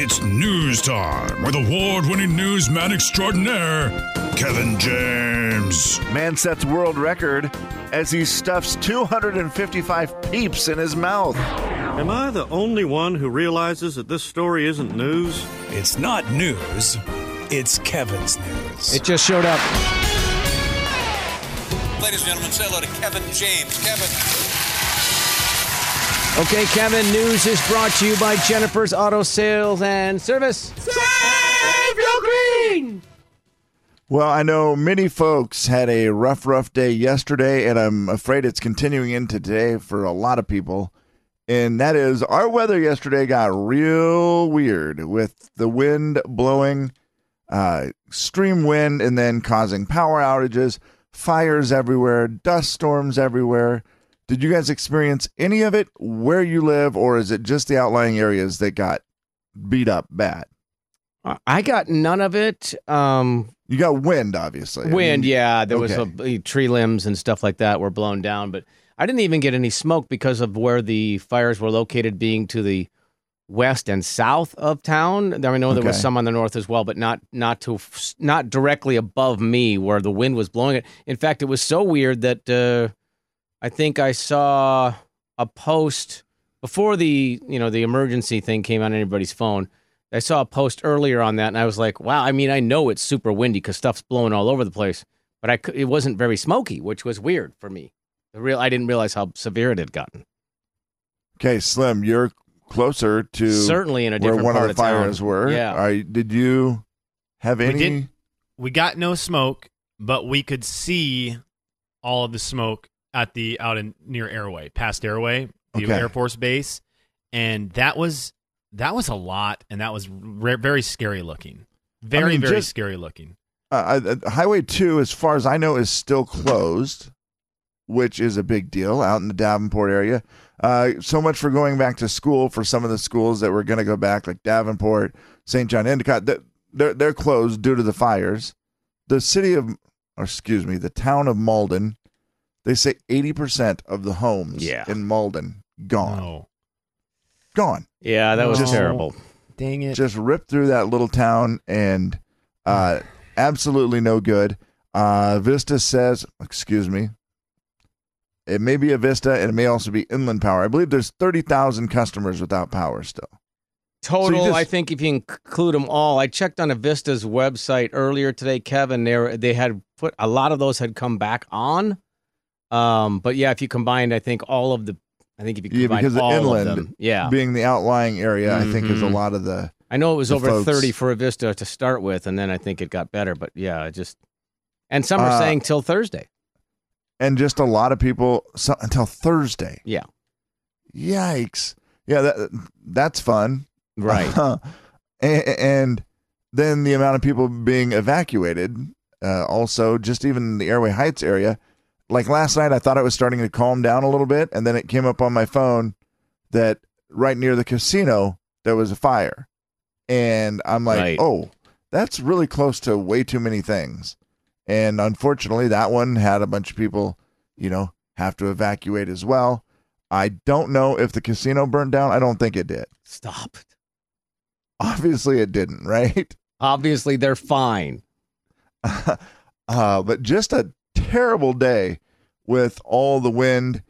It's news time with award winning newsman extraordinaire, Kevin James. Man sets world record as he stuffs 255 peeps in his mouth. Am I the only one who realizes that this story isn't news? It's not news, it's Kevin's news. It just showed up. Ladies and gentlemen, say hello to Kevin James. Kevin. Okay, Kevin, news is brought to you by Jennifer's Auto Sales and Service. Save your green! Well, I know many folks had a rough, rough day yesterday, and I'm afraid it's continuing into today for a lot of people. And that is, our weather yesterday got real weird with the wind blowing, uh, extreme wind, and then causing power outages, fires everywhere, dust storms everywhere. Did you guys experience any of it where you live, or is it just the outlying areas that got beat up bad? I got none of it. Um, You got wind, obviously. I wind, mean, yeah, there was a, tree limbs and stuff like that were blown down, but I didn't even get any smoke because of where the fires were located, being to the west and south of town. I know there was some on the north as well, but not not to not directly above me where the wind was blowing it. In fact, it was so weird that uh, I think I saw a post before the you know the emergency thing came on anybody's phone. I saw a post earlier on that, and I was like, "Wow!" I mean, I know it's super windy because stuff's blowing all over the place, but I it wasn't very smoky, which was weird for me. The real I didn't realize how severe it had gotten. Okay, Slim, you're closer to Certainly in a where different one part of the of town. fires were. Yeah. Are you- did you have any? We any? didn't- We got no smoke, but we could see all of the smoke at the out in near Airway, past Airway, the Okay. Air Force base, and that was that was a lot, and that was re- very scary looking, very mean, very just- scary looking. Uh, uh, Highway 2, as far as I know, is still closed, which is a big deal out in the Davenport area. Uh, so much for going back to school for some of the schools that were going to go back, like Davenport, St. John Endicott. They're, they're, they're closed due to the fires. The city of, or excuse me, the town of Malden, they say 80% of the homes Yeah. in Malden gone. No, Gone. Yeah, that was No. terrible. dang it! just ripped through that little town and uh, absolutely no good. Uh, Vista says, excuse me, it may be Avista and it may also be Inland Power. I believe there's 30,000 customers without power still. Total, just- I think if you include them all, I checked on Avista's website earlier today, Kevin. They were, they had put a lot of those had come back on. Um, but yeah, if you combined, I think all of the, I think if you Yeah, combine because all Inland of them, yeah, Being the outlying area, I think is a Mhm. lot of the. I know it was over folks- thirty for Avista to start with, and then I think it got better. But yeah, just, and some are Uh, saying till Thursday. And just a lot of people so, until Thursday. Yeah, Yikes. Yeah, that, that's fun. right. and, and then the amount of people being evacuated, uh, also just even the Airway Heights area. Like last night, I thought it was starting to calm down a little bit, and then it came up on my phone that right near the casino there was a fire, and I'm like, Right. oh, that's really close to way too many things. And unfortunately, that one had a bunch of people, you know, have to evacuate as well. I don't know if the casino burned down. I don't think it did. Stop. Obviously, it didn't, right? Obviously, they're fine. uh, but just a terrible day with all the wind.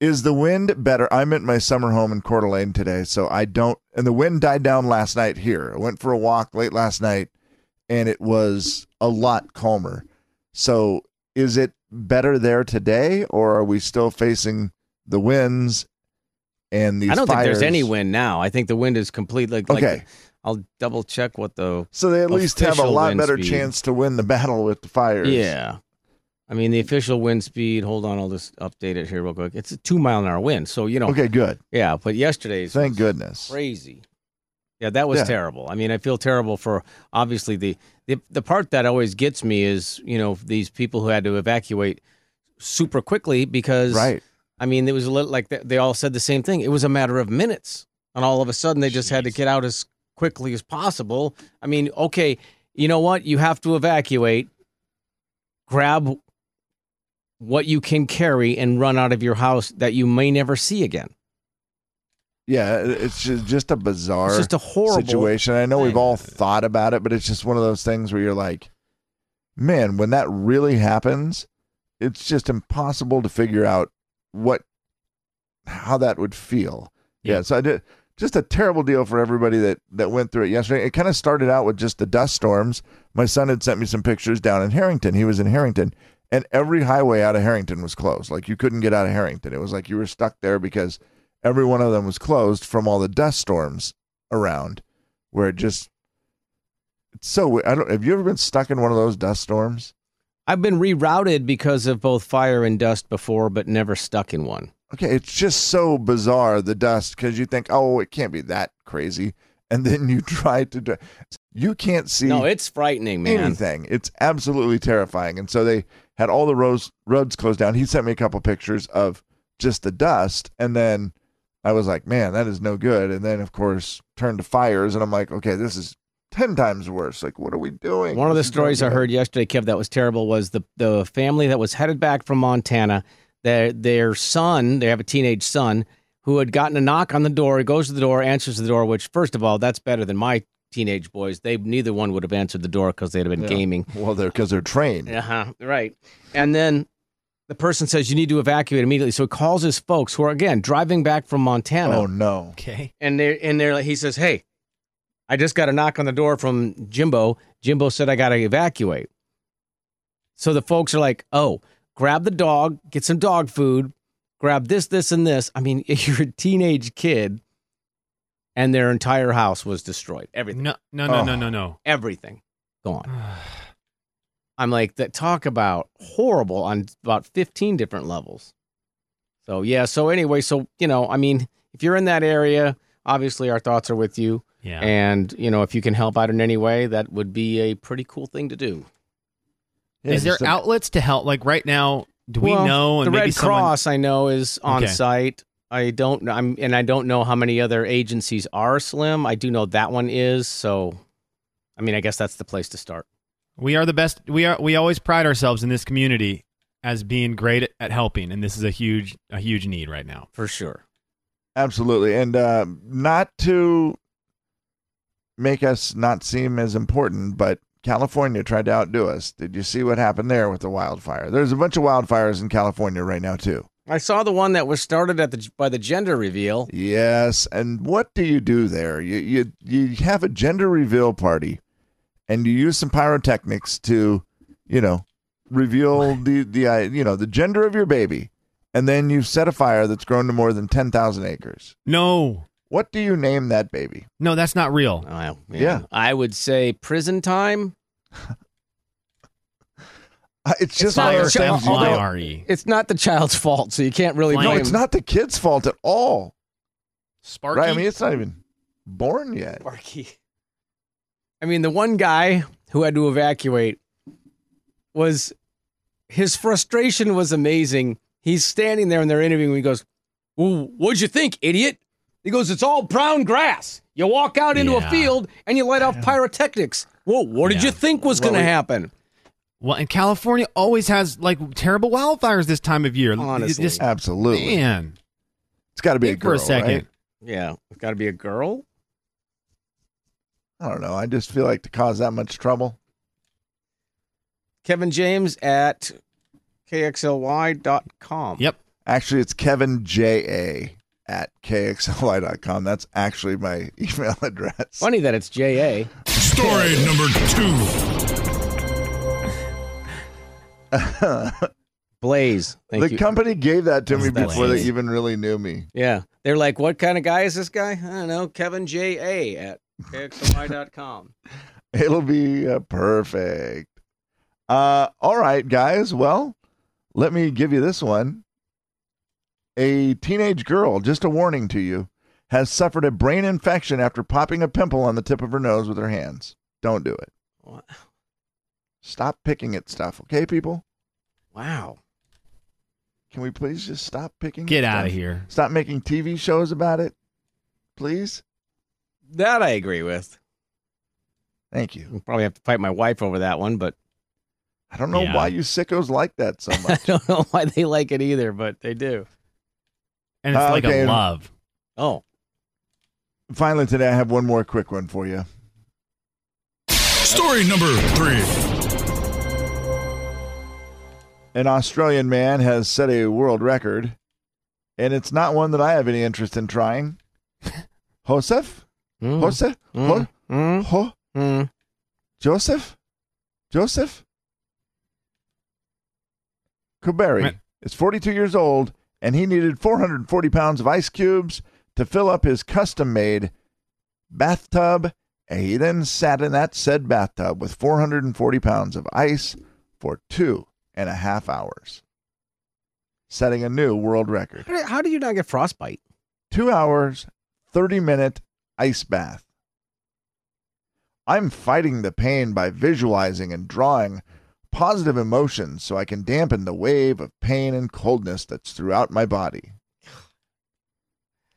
Is the wind better? I'm at my summer home in Coeur d'Alene today, so I don't. And the wind died down last night here. I went for a walk late last night, and it was a lot calmer. So, is it better there today, or are we still facing the winds and these? I don't think there's any wind now. I think the wind is complete. Like, like Okay. I'll double check what the So they at least have a lot better speed. chance to win the battle with the fires. Yeah. I mean, the official wind speed, hold on, I'll just update it here real quick. It's a two mile an hour wind. So, you know, Okay, good. yeah, but yesterday's Thank was goodness. crazy. Yeah, that was Yeah. terrible. I mean, I feel terrible for obviously the, the the part that always gets me is, you know, these people who had to evacuate super quickly because Right. I mean, it was a little like they, they all said the same thing. It was a matter of minutes. And all of a sudden they just had to get out as quickly as possible. I mean, okay, you know what? You have to evacuate. Grab what you can carry and run out of your house that you may never see again. Yeah, it's just, just a bizarre It's just a horrible situation. I know we've all thought about it, but it's just one of those things where you're like, man, when that really happens, it's just impossible to figure out what how that would feel. Yeah, Yeah. so I did just a terrible deal for everybody that that went through it yesterday. It kind of started out with just the dust storms. My son had sent me some pictures down in Harrington. He was in Harrington, and every highway out of Harrington was closed. Like you couldn't get out of Harrington. It was like you were stuck there because every one of them was closed from all the dust storms around. Where it just it's so. I don't. Have you ever been stuck in one of those dust storms? I've been rerouted because of both fire and dust before, but never stuck in one. Okay, it's just so bizarre the dust because you think, oh, it can't be that crazy, and then you try to. You can't see. No, it's frightening, man. anything. It's absolutely terrifying. And so they had all the roads roads closed down. He sent me a couple pictures of just the dust, and then I was like, man, that is no good. And then of course turned to fires, and I'm like, okay, this is ten times worse. Like, what are we doing? One of the This is not stories I heard yesterday, Kev, that was terrible was the the family that was headed back from Montana. Their their son, they have a teenage son who had gotten a knock on the door. He goes to the door, answers the door. Which, first of all, that's better than my teenage boys. They neither one would have answered the door because they'd have been Yeah. gaming. Well, they're because they're trained. Uh huh. Right. And then the person says you need to evacuate immediately. So he calls his folks who are again driving back from Montana. Oh no. Okay. and they're and they're like, he says, "Hey, I just got a knock on the door from Jimbo. Jimbo said I got to evacuate." So the folks are like, "Oh, grab the dog, get some dog food, grab this, this, and this." I mean, you're a teenage kid, and their entire house was destroyed. Everything, No, no, no, Oh. no, no, no. everything, gone. I'm like, that talk about horrible on about 15 different levels. So yeah. So anyway, so you know, I mean, if you're in that area, obviously our thoughts are with you. Yeah. And, you know, if you can help out in any way, that would be a pretty cool thing to do. Yeah, Is there a- outlets to help? Like right now, do we know? And the maybe Red someone- Cross, I know, is on Okay. site. I don't know. I'm, and I don't know how many other agencies are slim. I do know that one is. So, I mean, I guess that's the place to start. We are the best. We are. We always pride ourselves in this community as being great at, at helping, and this is a huge, a huge need right now. For sure. Absolutely. And uh, not to make us not seem as important, but California tried to outdo us. Did you see what happened there with the wildfire? There's a bunch of wildfires in California right now, too. I saw the one that was started at the by the gender reveal. Yes. And what do you do there? You, you, you have a gender reveal party and you use some pyrotechnics to, you know, reveal the, the, uh, you know, the gender of your baby. And then you set a fire that's grown to more than 10,000 acres. No, What do you name that baby? no, that's not real. Oh, Yeah. I would say prison time. It's just not one of your those child- things you although- don't- F-Y-R-E. It's not the child's fault, so you can't really No, No, blame it's not the kid's fault at all. Sparky. Right? I mean, it's not even born yet. Sparky. I mean, the one guy who had to evacuate was his frustration was amazing. He's standing there and they're interviewing him. He goes, well, What'd you think, idiot? He goes, It's all brown grass. You walk out into a field and you light off pyrotechnics. Whoa, what did Yeah. you think was Well, going to we- happen? Well, and California always has like terrible wildfires this time of year. Honestly. Just- Absolutely. man. It's got to be a girl, for a second. right? Yeah, it's got to be a girl. I don't know. I just feel like to cause that much trouble. Kevin James at kxly.com. Yep. Actually, it's Kevin J A at kxly.com. That's actually my email address. Funny that it's J.A. Story number two. Blaze. Thank the you. company gave that to me before they even really knew me. Yeah. They're like, what kind of guy is this guy? I don't know. Kevin J.A. at KXLY.com. It'll be uh, perfect. Uh, all right, guys. Well, let me give you this one. A teenage girl, just a warning to you, has suffered a brain infection after popping a pimple on the tip of her nose with her hands. Don't do it. What? Stop picking at stuff, okay, people? Wow. Can we please just stop picking? Get at out of here. Stop making TV shows about it, please. That I agree with. Thank you. I'll probably have to fight my wife over that one, but I don't know Yeah. why you sickos like that so much. I don't know why they like it either, but they do. And it's Uh, like okay. a love. Oh, finally, today I have one more quick one for you. Story number three. An Australian man has set a world record, and it's not one that I have any interest in trying. Joseph? Mm. Joseph? Ho- Mm. Ho- Mm. Joseph? Joseph? Koeberl is 42 years old, and he needed 440 pounds of ice cubes to fill up his custom made bathtub. And he then sat in that said bathtub with 440 pounds of ice for two and a half hours, setting a new world record. How do- How do you not get frostbite? Two hours, 30 minute ice bath. I'm fighting the pain by visualizing and drawing positive emotions so I can dampen the wave of pain and coldness that's throughout my body.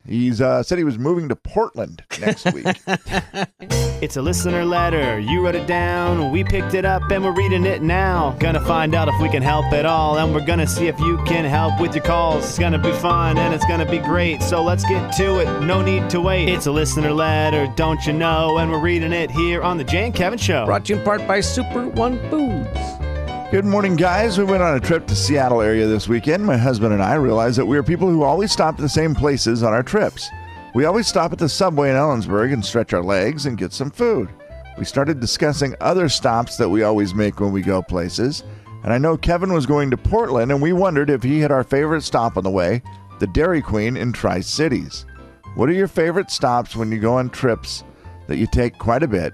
He's uh, said he was moving to Portland next week. It's a listener letter. You wrote it down. We picked it up and we're reading it now. Gonna find out if we can help at all. And we're gonna see if you can help with your calls. It's gonna be fun and it's gonna be great. So let's get to it. No need to wait. It's a listener letter, don't you know? And we're reading it here on the Jay and Kevin Show. Brought to you in part by Super One Foods. Good morning, guys. We went on a trip to Seattle area this weekend. My husband and I realized that we are people who always stop at the same places on our trips. We always stop at the subway in Ellensburg and stretch our legs and get some food. We started discussing other stops that we always make when we go places. And I know Kevin was going to Portland, and we wondered if he had our favorite stop on the way, the Dairy Queen in Tri Cities. What are your favorite stops when you go on trips that you take quite a bit?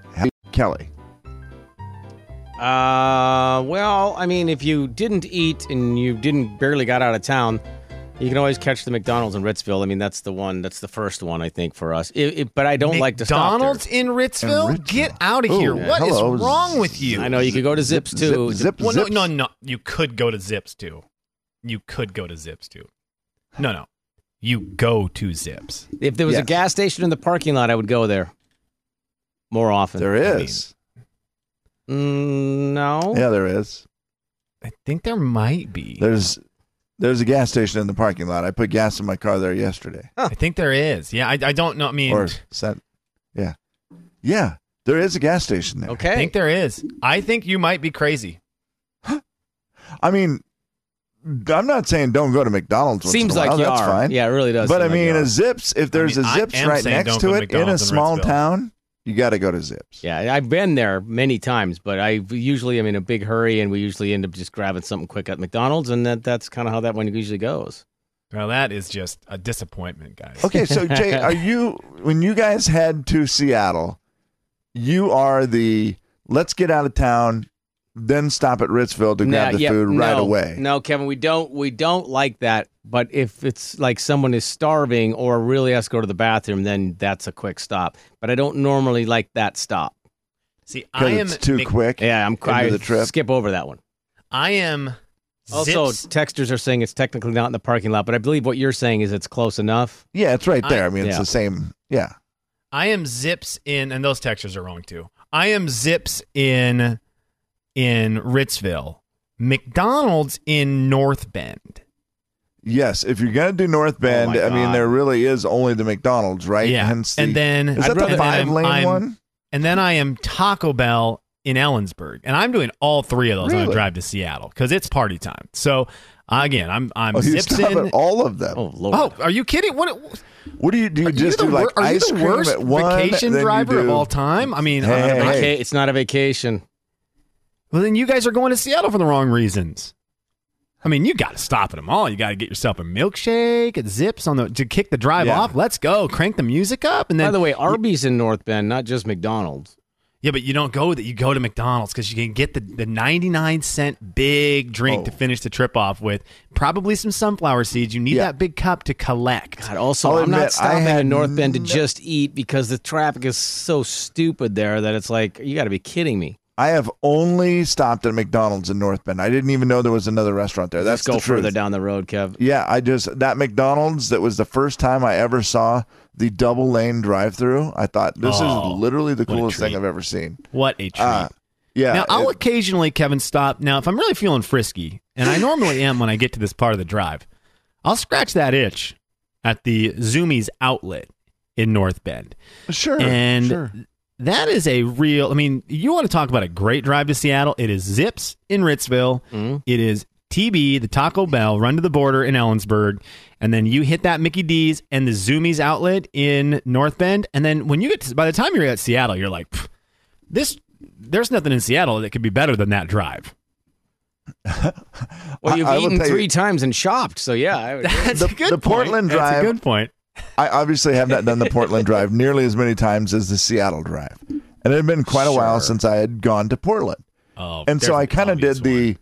Kelly. Uh, well, I mean, if you didn't eat and you didn't barely got out of town, you can always catch the McDonald's in Ritzville. I mean, that's the one. That's the first one I think for us. It, it- but I don't like to stop McDonald's in Ritzville? Ritzville. Get out of here! Ooh, What is hello, wrong with you? I know you could go to Zips too. Zip, zip, Well, no, zips. no, no. You could go to Zips too. You could go to Zips too. No, no. You go to Zips. If there was a gas station in the parking lot, I would go there more often. There is. Mm, no. Yeah, there is. I think there might be. There's there's a gas station in the parking lot. I put gas in my car there yesterday. I think there is. Yeah, I, I don't know. I mean, Or sent, yeah, yeah. There is a gas station there. Okay. I think there is. I think you might be crazy. I mean, I'm not saying don't go to McDonald's. Once Seems in a like while. you That's are. fine. Yeah, it really does. but I seem like mean, you are. a Zips. If there's mean, a I Zips am right saying next don't to to it in a McDonald's in small Ritzville. town, you got to go to Zips. Yeah, I've been there many times, but I usually am in a big hurry, and we usually end up just grabbing something quick at McDonald's, and that that's kind of how that one usually goes. Well, that is just a disappointment, guys. Okay, so Jay, are you when you guys head to Seattle? You are the let's get out of town, then stop at Ritzville to grab Nah, the yeah, food right no, away. No, Kevin, we don't we don't like that. But if it's like someone is starving or really has to go to the bathroom, then that's a quick stop. But I don't normally like that stop. See, I am it's too Mc- quick. Yeah, I'm Into I the trip. skip over that one. I am. Also, Zips. texters are saying it's technically not in the parking lot, but I believe what you're saying is it's close enough. Yeah, it's right there. I, I- mean, it's yeah. the same. Yeah. I am zips in, and those textures are wrong too. I am zips in in Ritzville. McDonald's in North Bend. Yes, if you're gonna do North oh Bend, my I mean, there really is only the McDonald's, right? Yeah, Hence the, and then is I'd that the rather- five lane I'm- one? and then I am Taco Bell in Ellensburg, and I'm doing all three of those on a drive to Seattle because it's party time. So again, I'm I'm Oh, you zips stop in. at all of them. Oh Lord. Oh, are you kidding? What? What do you do? You Are just you do the, like wor- ice cream worst at one vacation then you driver of all time? I mean, Hey, hey, hey. It's not a vacation. Well, then you guys are going to Seattle for the wrong reasons. I mean, you got to stop at them all. You got to get yourself a milkshake at Zips on the to kick the drive Yeah. off. Let's go, crank the music up, and then By the way, Arby's in North Bend, not just McDonald's. Yeah, but you don't go that. You go to McDonald's because you can get the, the 99 cent big drink Oh. to finish the trip off with. Probably some sunflower seeds. You need Yeah. that big cup to collect. God, also, I'll I'm admit, not stopping had in North Bend to no- just eat because the traffic is so stupid there that it's like you got to be kidding me. I have only stopped at McDonald's in North Bend. I didn't even know there was another restaurant there. That's Let's go the further down the road, Kev. Yeah, I just that McDonald's that was the first time I ever saw the double lane drive through. I thought this Oh, is literally the coolest thing. I've ever seen. What a treat. Uh, yeah. now, I'll it- occasionally, Kevin, stop. Now, if I'm really feeling frisky, and I normally am when I get to this part of the drive, I'll scratch that itch at the Zoomies outlet in North Bend. Sure. And sure. That is a real. I mean, you want to talk about a great drive to Seattle? It is Zips in Ritzville. Mm-hmm. It is TB, the Taco Bell, run to the border in Ellensburg, and then you hit that Mickey D's and the Zoomies outlet in North Bend. And then when you get to, by the time you're at Seattle, you're like, this. There's nothing in Seattle that could be better than that drive. Well, you've I will eaten tell you- three times and shopped, so yeah. I would- That's The- a good the point. Portland That's a good point. I obviously have not done the Portland drive nearly as many times as the Seattle drive. And it had been quite a while since I had gone to Portland. Oh, and so I kind of did the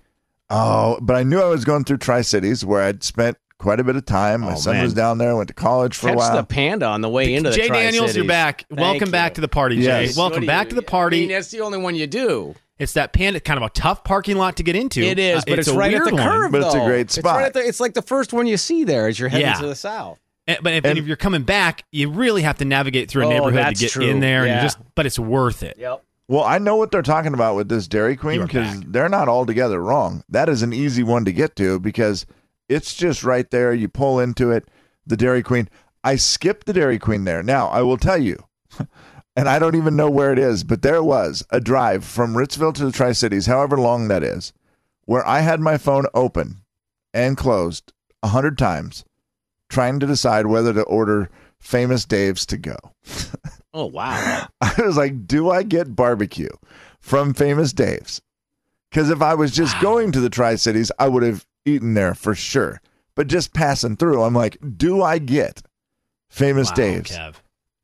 oh, but I knew I was going through Tri Cities where I'd spent quite a bit of time. My Oh, son man. was down there, went to college for Catch a while. the panda on the way into the Jay Daniels, you're back. Thank Welcome you. back to the party, Yes. Jay. Welcome back you- to the party. I mean, that's the only one you do. It's that panda, kind of a tough parking lot to get into. It is, Uh, but it's, a right at weird the one. curve. But it's a though. great It's, spot. right at the, it's like the first one you see there as you're heading Yeah. to the south. And- But if, And- if you're coming back, you really have to navigate through a Oh, neighborhood to get true. in there. And Yeah. you just, but it's worth it. Yep. Well, I know what they're talking about with this Dairy Queen because they're not altogether wrong. That is an easy one to get to because it's just right there. You pull into it, the Dairy Queen. I skipped the Dairy Queen there. Now, I will tell you, and I don't even know where it is, but there was a drive from Ritzville to the Tri Cities, however long that is, where I had my phone open and closed a hundred times trying to decide whether to order famous Dave's to go. Oh wow. I was like, do I get barbecue from Famous Dave's? Because if I was just going to the Tri Cities, I would have eaten there for sure. But just passing through, I'm like, do I get Famous Wow, Dave's? Kev.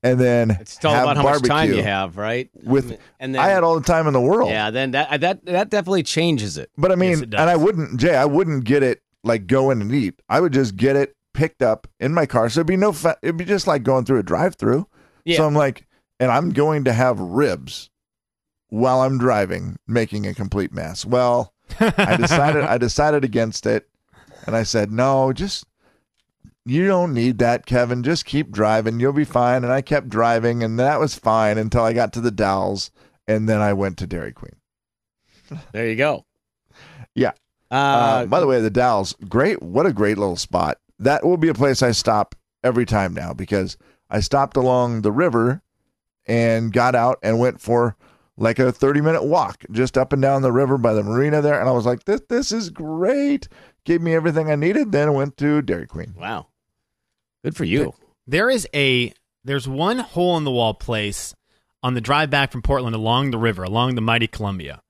And then It's all about how much time you have, right? with. and then I had all the time in the world. yeah, then that that that definitely changes it. But I mean, Yes, and I wouldn't, Jay, I wouldn't get it like go in and eat. I would just get it picked up in my car. So it'd be no, fa- it'd be just like going through a drive through. Yeah. So I'm like, and I'm going to have ribs while I'm driving, making a complete mess. Well, I decided, I decided against it. And I said, no, just, you don't need that, Kevin. Just keep driving. You'll be fine. And I kept driving, and that was fine until I got to the Dalles. And then I went to Dairy Queen. There you go. Yeah. Uh, Uh, by the way, the Dalles, great. What a great little spot. That will be a place I stop every time now because I stopped along the river and got out and went for like a 30 minute walk just up and down the river by the marina there. And I was like, this, this is great. Gave me everything I needed. Then I went to Dairy Queen. wow. Good for you. There is a there's one hole in the wall place on the drive back from Portland along the river, along the mighty Columbia,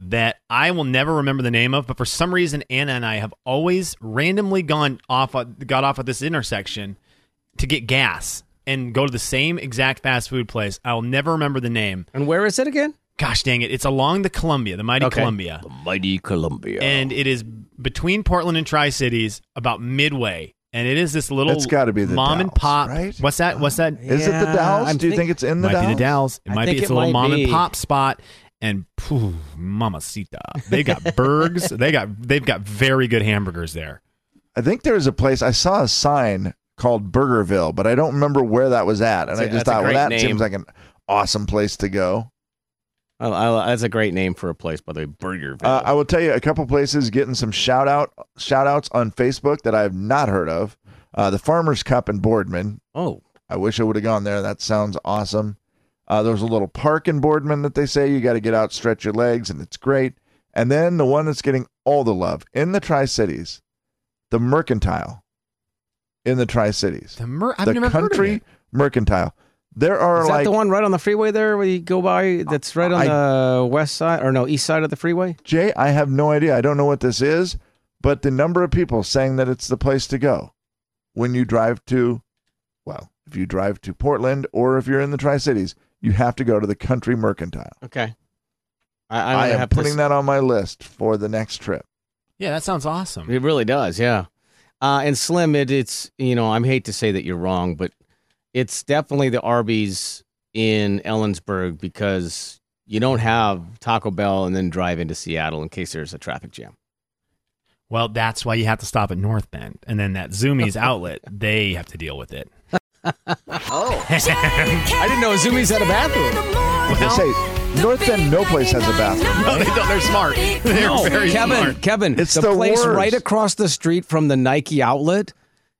that I will never remember the name of. But for some reason, Anna and I have always randomly gone off, uh, got off at this intersection to get gas and go to the same exact fast food place. I'll never remember the name. And where is it again? Gosh dang it! It's along the Columbia, the mighty Okay. Columbia, The Mighty Columbia. and it is between Portland and Tri Cities, about midway. And it is this little It's gotta be the mom and pop. right? What's that? What's that? Is it the Yeah, Dalles? I'm Do you think- think it's in the might Dalles? be the Dalles. It I might be. It's it a little might mom and pop spot, and pooh, mamacita. They got burgers. they got they've got very good hamburgers there. I think there's a place, I saw a sign called Burgerville, but I don't remember where that was at. And That's I a- just a thought, well, that name. seems like an awesome place to go. Oh, I- that's a great name for a place, by the way, Burgerville. Uh, I will tell you a couple places getting some shout out shout outs on Facebook that I have not heard of. Uh, the Farmers Cup in Boardman. oh, I wish I would have gone there. That sounds awesome. Uh, there's a little park in Boardman that they say you got to get out, stretch your legs, and it's great. And then the one that's getting all the love in the Tri Cities, the Mercantile in the Tri Cities, The mer- I've the never Country heard of it. Mercantile. There are is that like the one right on the freeway there where you go by? That's right on I- the west side or no east side of the freeway. Jay. I have no idea. I don't know what this is, but the number of people saying that it's the place to go when you drive to, well, if you drive to Portland or if you're in the Tri Cities, you have to go to the Country Mercantile. Okay. I, I'm I am have putting to, that on my list for the next trip. Yeah, that sounds awesome. It really does, yeah. Uh, and Slim, it, it's you know I hate to say that you're wrong, but it's definitely the Arby's in Ellensburg because you don't have Taco Bell and then drive into Seattle in case there's a traffic jam. Well, that's why you have to stop at North Bend, and then that Zoomies outlet, they have to deal with it. Oh, I didn't know Zoomies had a bathroom. They say North Bend, no place has a bathroom. No, they don't. They're smart. They're No, very Kevin, smart. Kevin, It's the, the place worst. right across the street from the Nike outlet.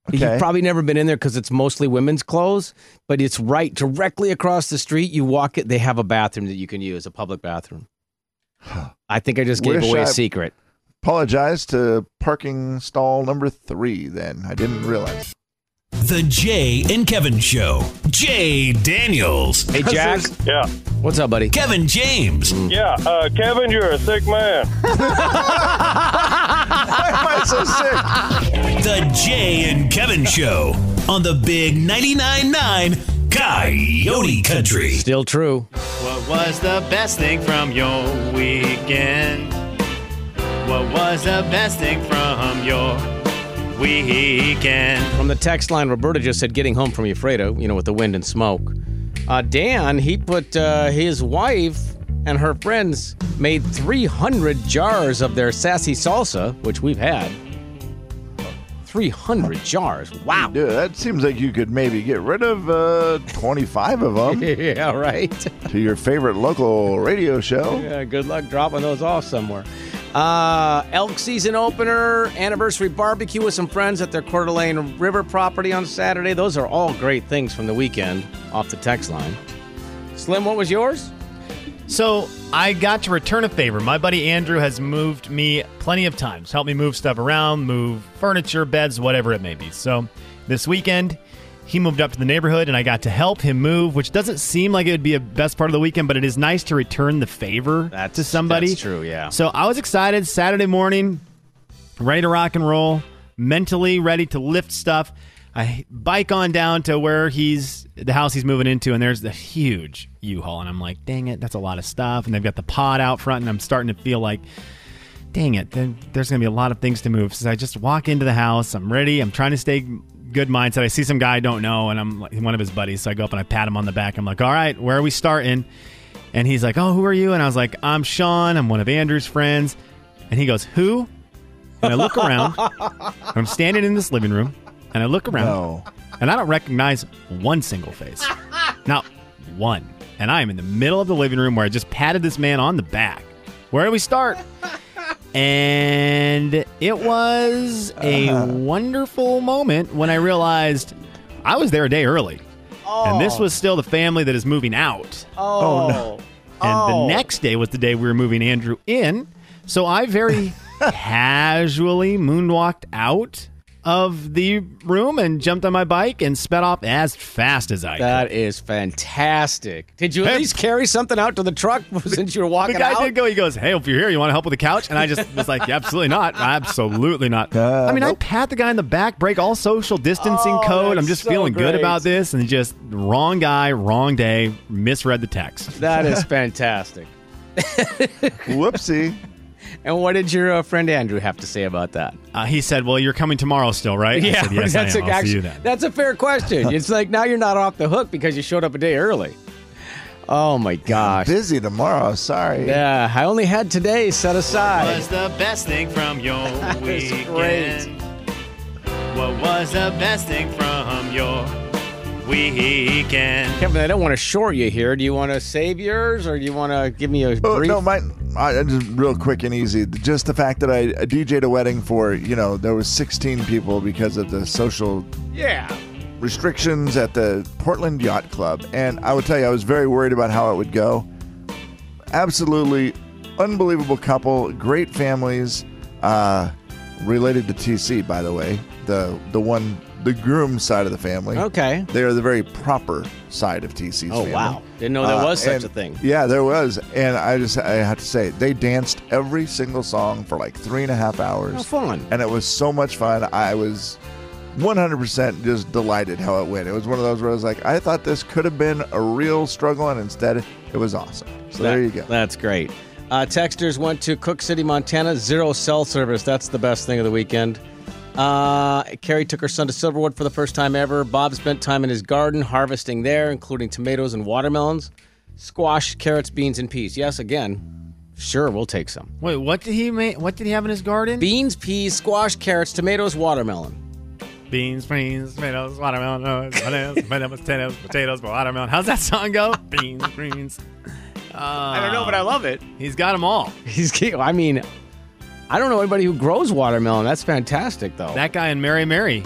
Okay. You've probably never been in there because it's mostly women's clothes, but it's right directly across the street. You walk it, they have a bathroom that you can use, a public bathroom. I think I just gave Wish away a I- secret. Apologize to parking stall number three. Then I didn't realize. The Jay and Kevin Show. Jay Daniels. Hey, Jack. Yeah, What's up, buddy? Kevin James. yeah. Uh, Kevin, you're a sick man. Why am I so sick? The Jay and Kevin Show on the Big 99.9 9 Coyote Country. Still true. What was the best thing from your weekend? What was the best thing from your weekend? From the text line, Roberta just said getting home from Ephrata, you know, with the wind and smoke. Uh, Dan, he put uh, his wife and her friends made 300 jars of their sassy salsa, which we've had. 300 jars. Wow. Dude, that seems like you could maybe get rid of uh, 25 of them yeah, right. to your favorite local radio show. Yeah, good luck dropping those off somewhere. Uh, elk season opener, anniversary barbecue with some friends at their Coeur d'Alene River property on Saturday. Those are all great things from the weekend off the text line. Slim, what was yours? So I got to return a favor. My buddy Andrew has moved me plenty of times, helped me move stuff around, move furniture, beds, whatever it may be. So this weekend, he moved up to the neighborhood and I got to help him move, which doesn't seem like it would be a best part of the weekend, but it is nice to return the favor That's- to somebody. that's true, yeah. So I was excited Saturday morning, ready to rock and roll, mentally ready to lift stuff. I bike on down to where he's the house he's moving into, and there's the huge U-Haul, and I'm like, dang it, that's a lot of stuff. And they've got the pod out front, and I'm starting to feel like, dang it, then there's gonna be a lot of things to move. So I just walk into the house, I'm ready, I'm trying to stay good mindset. I see some guy I don't know, and I'm like one of his buddies, so I go up and I pat him on the back. I'm like, all right, where are we starting? And he's like, oh, who are you? And I was like, I'm Sean. I'm one of Andrew's friends. And he goes, who? And I look around. I'm standing in this living room, and I look around, No. and I don't recognize one single face. Not one. And I am in the middle of the living room where I just patted this man on the back. Where do we start? And it was a uh-huh. wonderful moment when I realized I was there a day early. And this oh. was still the family that is moving out. Oh, no. And Oh. the next day was the day we were moving Andrew in. So I very casually moonwalked out of the room and jumped on my bike and sped off as fast as I could. That is fantastic. Did you at least carry something out to the truck since you were walking? The walking guy out? did go. He goes, "Hey, if you're here, you want to help with the couch?" And I just was like, yeah, "Absolutely not, absolutely not." Uh, I mean, I pat the guy in the back, break all social distancing Oh, code. I'm just so feeling good about this, and just wrong guy, wrong day, misread the text. That is fantastic. Whoopsie. And what did your uh, friend Andrew have to say about that? Uh, he said, "Well, you're coming tomorrow still, right?" I said, "Yes, that's I am. a, I'll see you actually- then." that's a fair question. it's like now you're not off the hook because you showed up a day early. Oh my gosh. Busy tomorrow. Sorry. Yeah, I only had today set aside. What was the best thing from your was weekend? What was the best thing from your weekend? Kevin, I don't want to short you here. Do you want to save yours or do you want to give me a Oh, brief? no, my, I, just real quick and easy. Just the fact that I, I DJ'd a wedding for, you know, there was 16 people because of the social yeah. restrictions at the Portland Yacht Club. And I would tell you, I was very worried about how it would go. Absolutely unbelievable couple, great families, uh, related to TC, by the way. The the one, the groom side of the family. Okay. They are the very proper side of TC's Oh, family. wow. Didn't know there Uh, was such and- a thing. Yeah, there was, and I just I have to say they danced every single song for like three and a half hours. How fun. And it was so much fun. I was 100% just delighted how it went. It was one of those where I was like, I thought this could have been a real struggle, and instead it was awesome. So there you go. That's great. Uh, texters went to Cooke City, Montana. Zero cell service. That's the best thing of the weekend. Uh, Carrie took her son to Silverwood for the first time ever. Bob spent time in his garden harvesting there, including tomatoes and watermelons, squash, carrots, beans, and peas. Yes, again, sure, we'll take some. Wait, what did he make? What did he have in his garden? Beans, peas, squash, carrots, tomatoes, watermelon. Beans, beans, tomatoes, watermelon, no, potatoes, potatoes, potatoes, potatoes, watermelon. How's that song go? Beans, greens. Uh, I don't know, but I love it. He's got them all. He's. I mean, I don't know anybody who grows watermelon. That's fantastic, though. That guy in Mary Mary